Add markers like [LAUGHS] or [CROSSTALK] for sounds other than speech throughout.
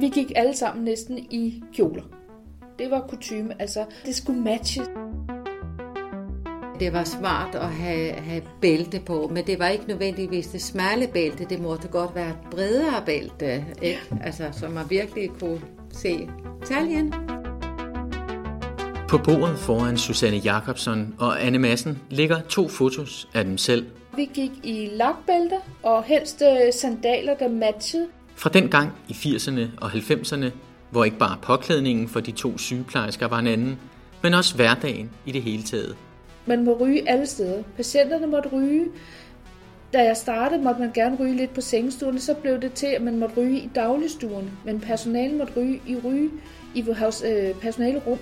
Vi gik alle sammen næsten i kjoler. Det var kutume, altså det skulle matche. Det var smart at have, have bælte på, men det var ikke nødvendigvis det smalle bælte. Det måtte godt være et bredere bælte, ikke? Altså, så man virkelig kunne se taljen. På bordet foran Susanne Jacobsen og Anne Madsen ligger to fotos af dem selv. Vi gik i lakbælter og helst øh, sandaler, der matchede. Fra den gang i 80'erne og 90'erne, hvor ikke bare påklædningen for de to sygeplejersker var en anden, men også hverdagen i det hele taget. Man må ryge alle steder. Patienterne måtte ryge. Da jeg startede, måtte man gerne ryge lidt på sengestuerne, så blev det til, at man måtte ryge i dagligstuen. Men personalet måtte ryge i ryge i vores øh, personalerum.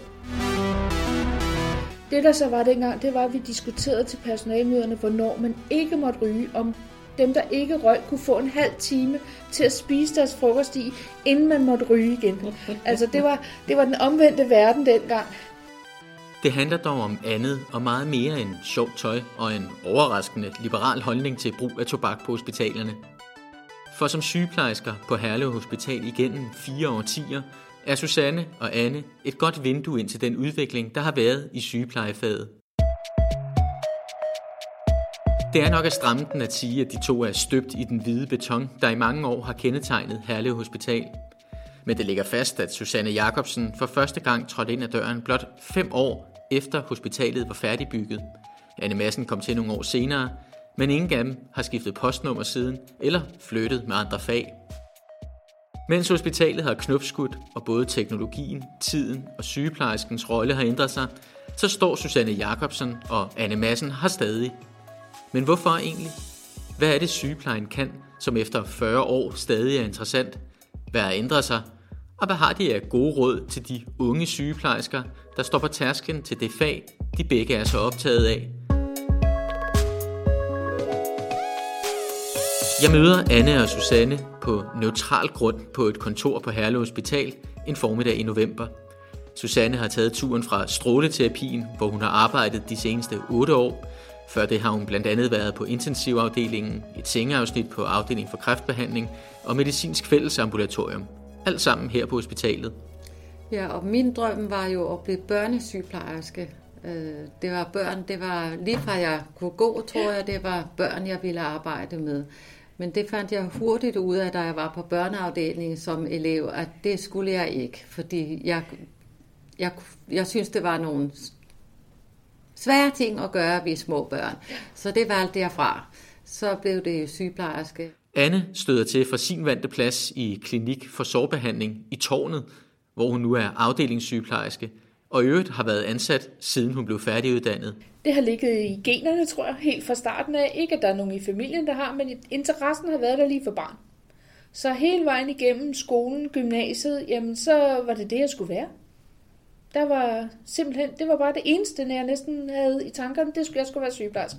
Det, der så var dengang, det var, at vi diskuterede til personalmøderne, hvornår man ikke måtte ryge, om dem, der ikke røg, kunne få en halv time til at spise deres frokost i, inden man måtte ryge igen. [LAUGHS] Altså, det var, det var den omvendte verden dengang. Det handler dog om andet og meget mere end sjovt tøj og en overraskende liberal holdning til brug af tobak på hospitalerne. For som sygeplejersker på Herlev Hospital igennem fire årtier, er Susanne og Anne et godt vindue ind til den udvikling, der har været i sygeplejefaget. Det er nok at stramme den at sige, at de to er støbt i den hvide beton, der i mange år har kendetegnet Herlev Hospital. Men det ligger fast, at Susanne Jacobsen for første gang trådte ind ad døren blot fem år efter hospitalet var færdigbygget. Anne Madsen kom til nogle år senere, men ingen af dem har skiftet postnummer siden eller flyttet med andre fag. Mens hospitalet har knopskudt, og både teknologien, tiden og sygeplejerskens rolle har ændret sig, så står Susanne Jacobsen og Anne Madsen her stadig. Men hvorfor egentlig? Hvad er det sygeplejen kan, som efter 40 år stadig er interessant? Hvad har ændret sig? Og hvad har de af gode råd til de unge sygeplejersker, der står på tærsken til det fag, de begge er så optaget af? Jeg møder Anne og Susanne på neutral grund på et kontor på Herlev Hospital en formiddag i november. Susanne har taget turen fra stråleterapien, hvor hun har arbejdet de seneste 8 år. Før det har hun blandt andet været på intensivafdelingen, et sengeafsnit på afdelingen for kræftbehandling og medicinsk fællesambulatorium. Alt sammen her på hospitalet. Ja, og min drøm var jo at blive børnesygeplejerske. Øh, det var børn, det var lige fra jeg kunne gå, tror jeg, det var børn, jeg ville arbejde med. Men det fandt jeg hurtigt ud af, da jeg var på børneafdelingen som elev, at det skulle jeg ikke, fordi jeg, jeg, jeg synes, det var nogle svære ting at gøre ved små børn. Så det valgte jeg fra. Så blev det sygeplejerske. Anne støder til fra sin vante plads i klinik for sårbehandling i Tårnet, hvor hun nu er afdelingssygeplejerske, og i øvrigt har været ansat, siden hun blev færdiguddannet. Det har ligget i generne, tror jeg, helt fra starten af. Ikke, at der er nogen i familien, der har, men interessen har været der lige for barn. Så hele vejen igennem skolen, gymnasiet, jamen så var det det, jeg skulle være. Der var simpelthen, det var bare det eneste, jeg næsten havde i tankerne, det skulle, jeg skulle være sygeplejerske.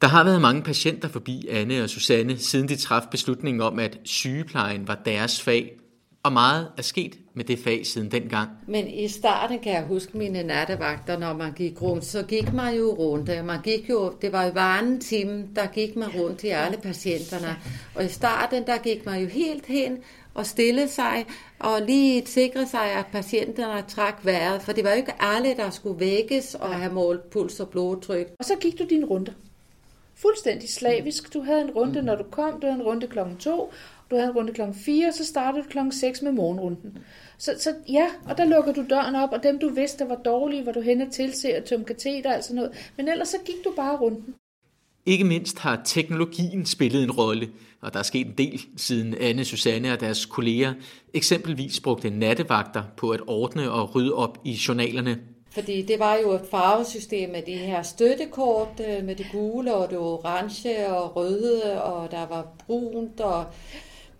Der har været mange patienter forbi Anne og Susanne, siden de traf beslutningen om, at sygeplejen var deres fag, og meget er sket med det fag siden dengang. Men i starten kan jeg huske mine nattevagter, når man gik rundt, så gik man jo rundt. Man gik jo, det var jo anden time, der gik man rundt til alle patienterne. Og i starten, der gik man jo helt hen og stille sig, og lige sikre sig, at patienterne trak vejret, for det var jo ikke alle, der skulle vækkes og have målt puls og blodtryk. Og så gik du din runde. Fuldstændig slavisk. Du havde en runde, når du kom, du havde en runde klokken to, du havde en runde klokken 4, så startede du klokken 6 med morgenrunden. Så, så ja, og der lukker du døren op, og dem du vidste, der var dårlige, var du henne til se og tømme kateter og sådan noget. Men ellers så gik du bare runden. Ikke mindst har teknologien spillet en rolle, og der er sket en del siden Anne, Susanne og deres kolleger eksempelvis brugte nattevagter på at ordne og rydde op i journalerne. Fordi det var jo et farvesystem med de her støttekort, øh, med det gule og det orange og røde, og der var brunt og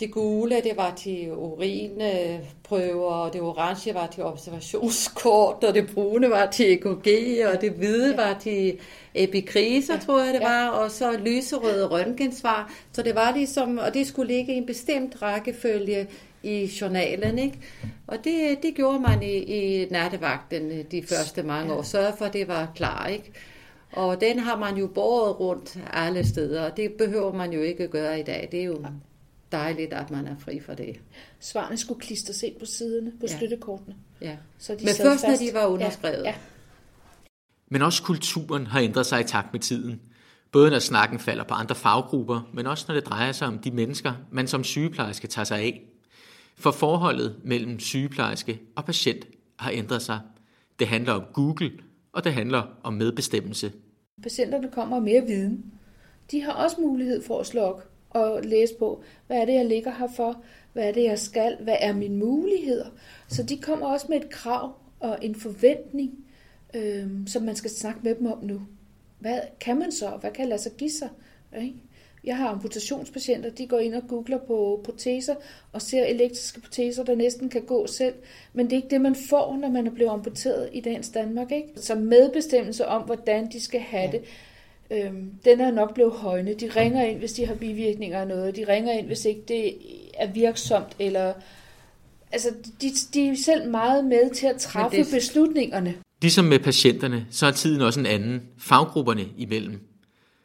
det gule, det var til urinprøver, og det orange var til observationskort, og det brune var til EKG, og det hvide var til epikriser, ja. tror jeg det var, og så lyserøde røntgensvar. Så det var ligesom, og det skulle ligge i en bestemt rækkefølge i journalen, ikke? Og det, det gjorde man i, i nattevagten de første mange år, sørge for, at det var klar, ikke? Og den har man jo båret rundt alle steder, og det behøver man jo ikke gøre i dag. Det er jo dejligt, at man er fri for det. Svarene skulle klistres ind på siderne, på Ja. støttekortene. Ja. Så de Men først, når fast. de var underskrevet. Ja, ja. Men også kulturen har ændret sig i takt med tiden. Både når snakken falder på andre faggrupper, men også når det drejer sig om de mennesker, man som sygeplejerske tager sig af. For forholdet mellem sygeplejerske og patient har ændret sig. Det handler om Google, og det handler om medbestemmelse. Patienterne kommer med mere viden. De har også mulighed for at slå op og læse på, hvad er det, jeg ligger her for? Hvad er det, jeg skal? Hvad er mine muligheder? Så de kommer også med et krav og en forventning, øh, som man skal snakke med dem om nu. Hvad kan man så? Hvad kan lade sig give sig? Ikke? Jeg har amputationspatienter, de går ind og googler på proteser og ser elektriske proteser, der næsten kan gå selv. Men det er ikke det, man får, når man er blevet amputeret i dagens Danmark. Ikke? Så medbestemmelse om, hvordan de skal have det, øhm, den er nok blevet højne. De ringer ind, hvis de har bivirkninger af noget. De ringer ind, hvis ikke det er virksomt. Eller, altså, de, de er selv meget med til at træffe det- det... beslutningerne. Ligesom med patienterne, så er tiden også en anden, faggrupperne imellem.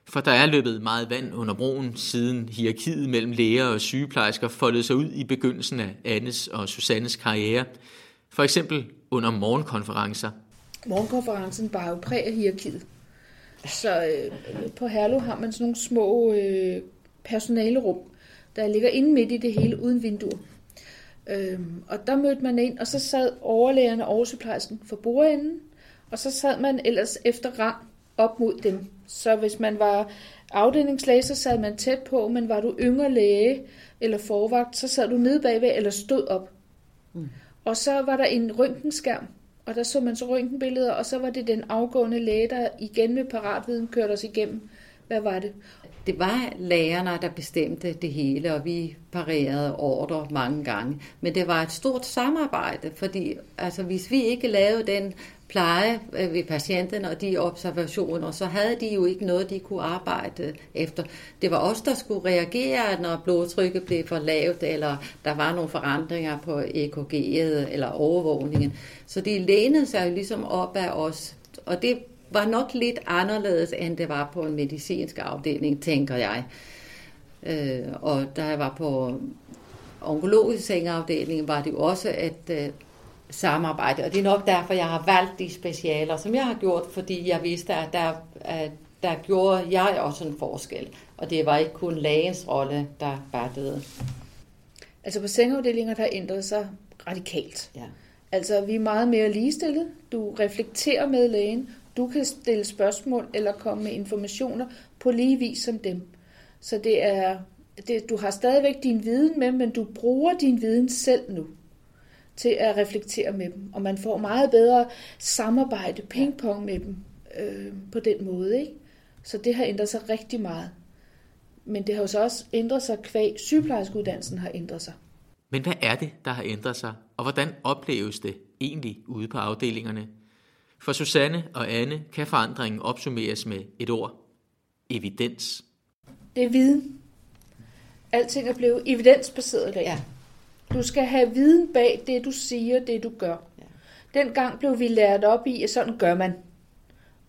For der er løbet meget vand under broen, siden hierarkiet mellem læger og sygeplejersker foldede sig ud i begyndelsen af Annes og Susannes karriere. For eksempel under morgenkonferencer. Morgenkonferencen bare jo præg af hierarkiet. Så øh, på Herlev har man sådan nogle små øh, personalerum, der ligger inde midt i det hele uden vinduer. Øhm, og der mødte man ind, og så sad overlægerne og oversygeplejersken for bordenden, og så sad man ellers efter rang op mod dem. Så hvis man var afdelingslæge, så sad man tæt på, men var du yngre læge eller forvagt, så sad du nede bagved eller stod op. Mm. Og så var der en røntgenskærm, og der så man så røntgenbilleder, og så var det den afgående læge, der igen med paratviden kørte os igennem. Hvad var det? Det var lærerne, der bestemte det hele, og vi parerede ordre mange gange. Men det var et stort samarbejde, fordi altså, hvis vi ikke lavede den pleje øh, ved patienten og de observationer, så havde de jo ikke noget, de kunne arbejde efter. Det var os, der skulle reagere, når blodtrykket blev for lavt, eller der var nogle forandringer på EKG'et eller overvågningen. Så de lænede sig jo ligesom op af os, og det var nok lidt anderledes, end det var på en medicinsk afdeling, tænker jeg. Øh, og da jeg var på onkologisk sengeafdeling, var det jo også et øh, samarbejde. Og det er nok derfor, jeg har valgt de specialer, som jeg har gjort, fordi jeg vidste, at der, at der gjorde jeg også en forskel. Og det var ikke kun lægens rolle, der battede. Altså på sengeafdelinger, der ændret sig radikalt. Ja. Altså, vi er meget mere ligestillet. Du reflekterer med lægen. Du kan stille spørgsmål eller komme med informationer på lige vis som dem. Så det er, det, du har stadigvæk din viden med, men du bruger din viden selv nu til at reflektere med dem. Og man får meget bedre samarbejde, pingpong med dem øh, på den måde. Ikke? Så det har ændret sig rigtig meget. Men det har jo så også ændret sig, kvæg sygeplejerskeuddannelsen har ændret sig. Men hvad er det, der har ændret sig, og hvordan opleves det egentlig ude på afdelingerne? For Susanne og Anne kan forandringen opsummeres med et ord. Evidens. Det er viden. Alting er blevet evidensbaseret i dag. Ja. Du skal have viden bag det, du siger, det du gør. Ja. Dengang blev vi lært op i, at sådan gør man.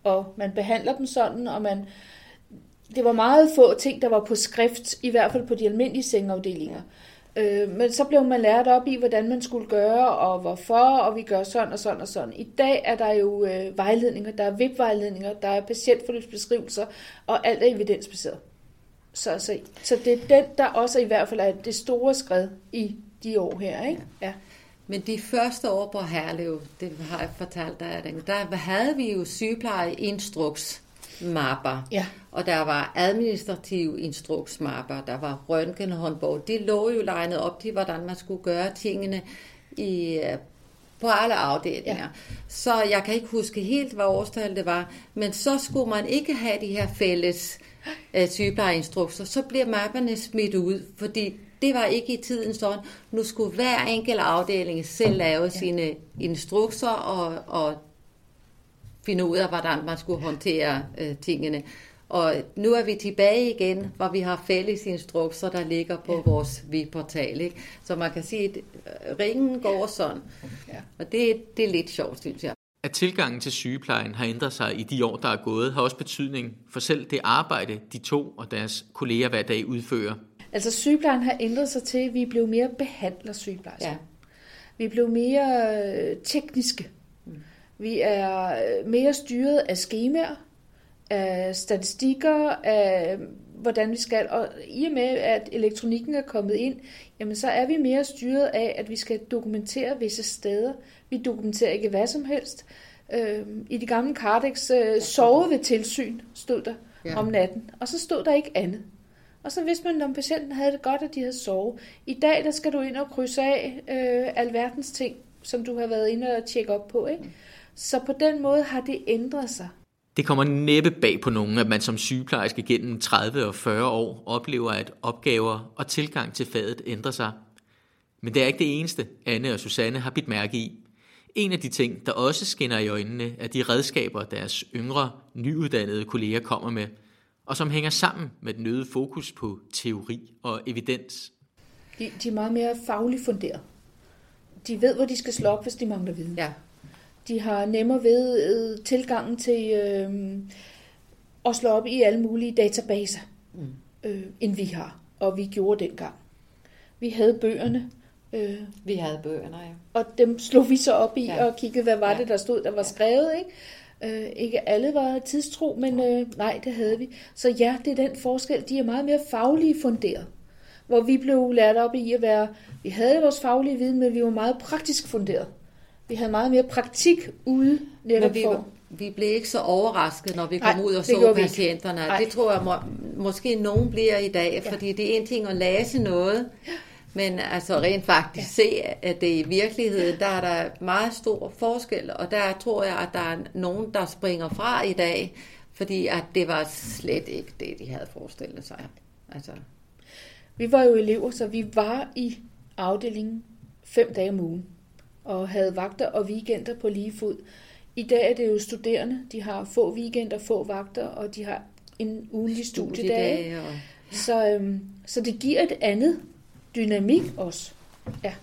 Og man behandler dem sådan, og man... Det var meget få ting, der var på skrift, i hvert fald på de almindelige sengeafdelinger. Øh, men så blev man lært op i, hvordan man skulle gøre, og hvorfor, og vi gør sådan og sådan og sådan. I dag er der jo øh, vejledninger, der er VIP-vejledninger, der er patientforløbsbeskrivelser, og alt er evidensbaseret. Så, så, så det er den, der også i hvert fald er det store skridt i de år her, ikke? Ja. Men de første år på Herlev, det har jeg fortalt dig, der havde vi jo sygeplejeinstruksmapper. Ja. Og der var administrative instruksmapper, der var røntgenhåndbog. De lå jo legnet op til, hvordan man skulle gøre tingene i, øh, på alle afdelinger. Ja. Så jeg kan ikke huske helt, hvad årstal det var, men så skulle man ikke have de her fælles øh, sygeplejeinstrukser. Så bliver mapperne smidt ud, fordi det var ikke i tiden sådan. Nu skulle hver enkelt afdeling selv lave ja. sine instrukser og, og finde ud af, hvordan man skulle håndtere øh, tingene. Og nu er vi tilbage igen, hvor vi har fælles instrukser, der ligger på ja. vores vi-portal. Ikke? Så man kan sige, at øh, ringen går sådan. Ja. Og det, det er lidt sjovt, synes jeg. At tilgangen til sygeplejen har ændret sig i de år, der er gået, har også betydning for selv det arbejde, de to og deres kolleger hver dag udfører. Altså sygeplejen har ændret sig til, at vi blev mere behandlersygeplejersker. Ja. Vi blev mere øh, tekniske. Vi er øh, mere styret af skemaer, af statistikker, af hvordan vi skal. Og i og med, at elektronikken er kommet ind, jamen så er vi mere styret af, at vi skal dokumentere visse steder. Vi dokumenterer ikke hvad som helst. Øh, I de gamle Cardex øh, sove ved tilsyn, stod der Ja. ja. om natten. Og så stod der ikke andet. Og så vidste man, om patienten havde det godt, at de havde sovet. I dag, der skal du ind og krydse af øh, alverdens ting, som du har været inde og tjekke op på. Ikke? Så på den måde har det ændret sig. Det kommer næppe bag på nogen, at man som sygeplejerske gennem 30 og 40 år oplever, at opgaver og tilgang til faget ændrer sig. Men det er ikke det eneste, Anne og Susanne har bidt mærke i. En af de ting, der også skinner i øjnene, er de redskaber, deres yngre, nyuddannede kolleger kommer med, og som hænger sammen med den øgede fokus på teori og evidens. De, de er meget mere fagligt funderet. De ved, hvor de skal slå op, hvis de mangler viden. Ja. De har nemmere ved øh, tilgangen til øh, at slå op i alle mulige databaser, mm. øh, end vi har, og vi gjorde dengang. Vi havde bøgerne, øh, Vi havde bøgerne, ja. og dem slog vi så op i Ja. ja. og kiggede, hvad var Ja. det, der stod, der var skrevet. Ikke? Øh, ikke alle var tidstro, men øh, nej, det havde vi. Så ja, det er den forskel. De er meget mere faglige funderet. Hvor vi blev lært op i at være, vi havde vores faglige viden, men vi var meget praktisk funderet. Vi havde meget mere praktik ude netop vi, for. vi blev ikke så overrasket, når vi Nej, kom ud og så patienterne. Nej. Det tror jeg må, måske nogen bliver i dag, Ja. fordi det er en ting at læse noget, men altså rent faktisk se, at det i virkeligheden, der er der meget stor forskel, og der tror jeg, at der er nogen, der springer fra i dag, fordi at det var slet ikke det, de havde forestillet sig. Altså, Vi var jo elever, så vi var i afdelingen fem dage om ugen, og havde vagter og weekender på lige fod. I dag er det jo studerende, de har få weekender, få vagter, og de har en ugenlig studiedag. og Så, øhm, så det giver et andet dynamik også. Ja.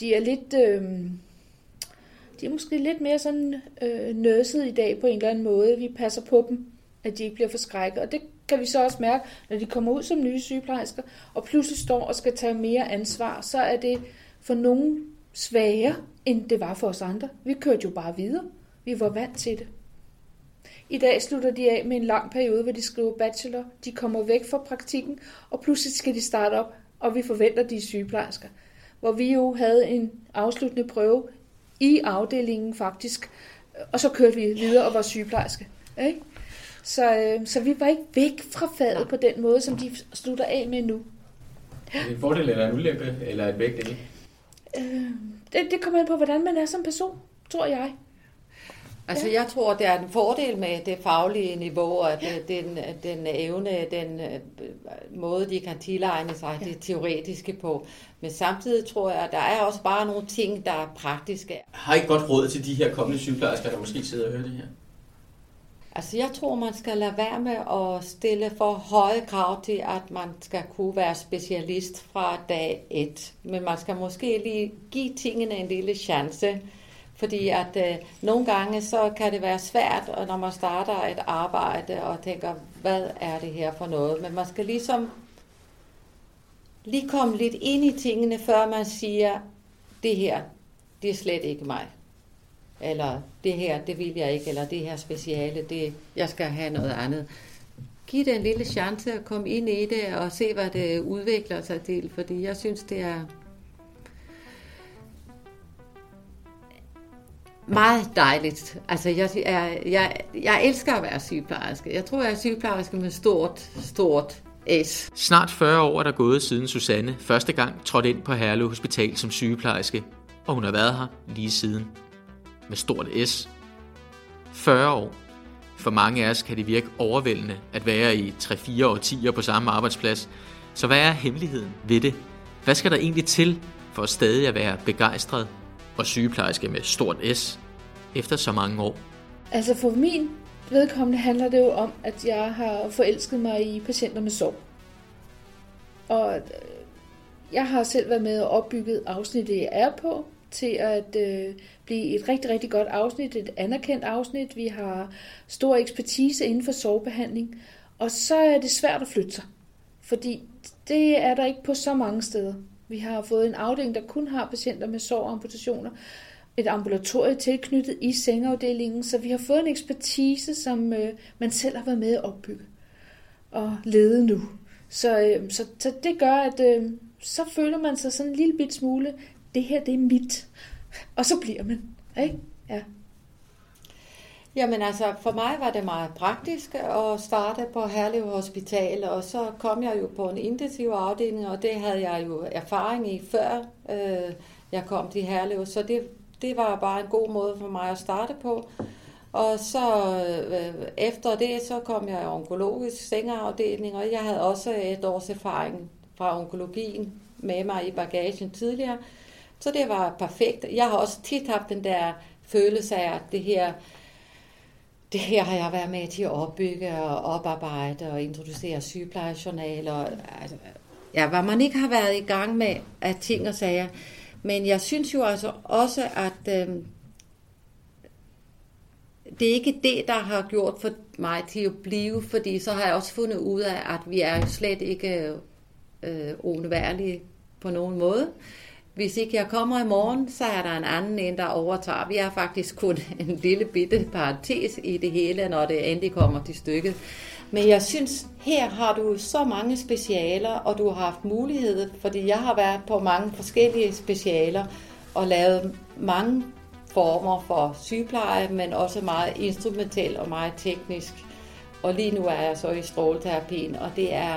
De er lidt, øhm, de er måske lidt mere sådan øh, nøset i dag på en eller anden måde. Vi passer på dem, at de ikke bliver forskrækket. Og det kan vi så også mærke, når de kommer ud som nye sygeplejersker, og pludselig står og skal tage mere ansvar, så er det for nogen svagere, end det var for os andre. Vi kørte jo bare videre. Vi var vant til det. I dag slutter de af med en lang periode, hvor de skriver bachelor. De kommer væk fra praktikken, og pludselig skal de starte op, og vi forventer, de er sygeplejersker. Hvor vi jo havde en afsluttende prøve i afdelingen faktisk, og så kørte vi videre og var sygeplejerske. Ikke? Så, øh, så vi var ikke væk fra faget Nej. på den måde, som de slutter af med nu. Er det en fordel eller en ulempe, eller et begge dele? Øh, det, det kommer an på, hvordan man er som person, tror jeg. Altså, jeg tror, det er en fordel med det faglige niveau, og det- den, den evne, den øh, måde, de kan tilegne sig det teoretiske på. Men samtidig tror jeg, at der er også bare nogle ting, der er praktiske. Har I ikke godt råd til de her kommende sygeplejersker, der måske sidder og hører det her? Altså, jeg tror, man skal lade være med at stille for høje krav til, at man skal kunne være specialist fra dag et. Men man skal måske lige give tingene en lille chance. Fordi at øh, nogle gange så kan det være svært, og når man starter et arbejde og tænker, hvad er det her for noget? Men man skal ligesom lige komme lidt ind i tingene, før man siger, det her, det er slet ikke mig. Eller det her, det vil jeg ikke, eller det her speciale, det, jeg skal have noget andet. Giv det en lille chance at komme ind i det og se, hvad det udvikler sig til, fordi jeg synes, det er meget dejligt. Altså, jeg, jeg, jeg, jeg elsker at være sygeplejerske. Jeg tror, jeg er sygeplejerske med stort, stort S. Snart 40 år er der gået siden Susanne første gang trådte ind på Herlev Hospital som sygeplejerske, og hun har været her lige siden. Med stort S. 40 år. For mange af os kan det virke overvældende at være i 3-4 årtier på samme arbejdsplads. Så hvad er hemmeligheden ved det? Hvad skal der egentlig til for stadig at være begejstret og sygeplejerske med stort S efter så mange år? Altså for min vedkommende handler det jo om, at jeg har forelsket mig i patienter med sorg. Og øh, jeg har selv været med og opbygget afsnittet, jeg er på, til at øh, blive et rigtig, rigtig godt afsnit, et anerkendt afsnit. Vi har stor ekspertise inden for sovebehandling, og så er det svært at flytte sig. Fordi det er der ikke på så mange steder. Vi har fået en afdeling, der kun har patienter med sår amputationer, et ambulatorie tilknyttet i sengeafdelingen, så vi har fået en ekspertise, som øh, man selv har været med at opbygge og lede nu. Så, øh, så, så det gør, at øh, så føler man sig sådan en lille bit smule, det her det er mit. Og så bliver man. Ikke? Ja. Jamen altså, for mig var det meget praktisk at starte på Herlev Hospital, og så kom jeg jo på en intensiv afdeling, og det havde jeg jo erfaring i før øh, jeg kom til Herlev, så det, det var bare en god måde for mig at starte på. Og så øh, efter det, så kom jeg i onkologisk sengeafdeling, og jeg havde også et års erfaring fra onkologien med mig i bagagen tidligere. Så det var perfekt. Jeg har også tit haft den der følelse af, at det her, det her har jeg været med til at opbygge og oparbejde og introducere sygeplejejournaler. Altså, ja, hvad man ikke har været i gang med af ting og sager. Men jeg synes jo altså også, at øh, det er ikke det, der har gjort for mig til at blive, fordi så har jeg også fundet ud af, at vi er slet ikke øh, onværlige på nogen måde. Hvis ikke jeg kommer i morgen, så er der en anden en, der overtager. Vi er faktisk kun [LAUGHS] en lille bitte parentes i det hele, når det endelig kommer til stykket. Men jeg synes, her har du så mange specialer, og du har haft mulighed, fordi jeg har været på mange forskellige specialer og lavet mange former for sygepleje, men også meget instrumentel og meget teknisk. Og lige nu er jeg så i stråleterapien, og det er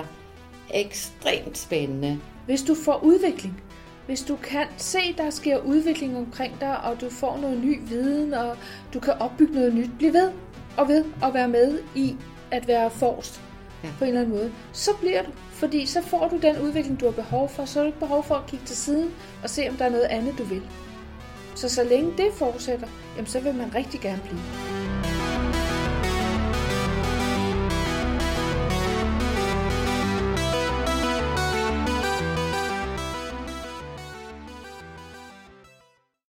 ekstremt spændende. Hvis du får udvikling, hvis du kan se, der sker udvikling omkring dig, og du får noget ny viden, og du kan opbygge noget nyt, bliv ved og ved at være med i at være forrest ja. på en eller anden måde, så bliver du. Fordi så får du den udvikling, du har behov for. Så har du ikke behov for at kigge til siden og se, om der er noget andet, du vil. Så så længe det fortsætter, jamen, så vil man rigtig gerne blive.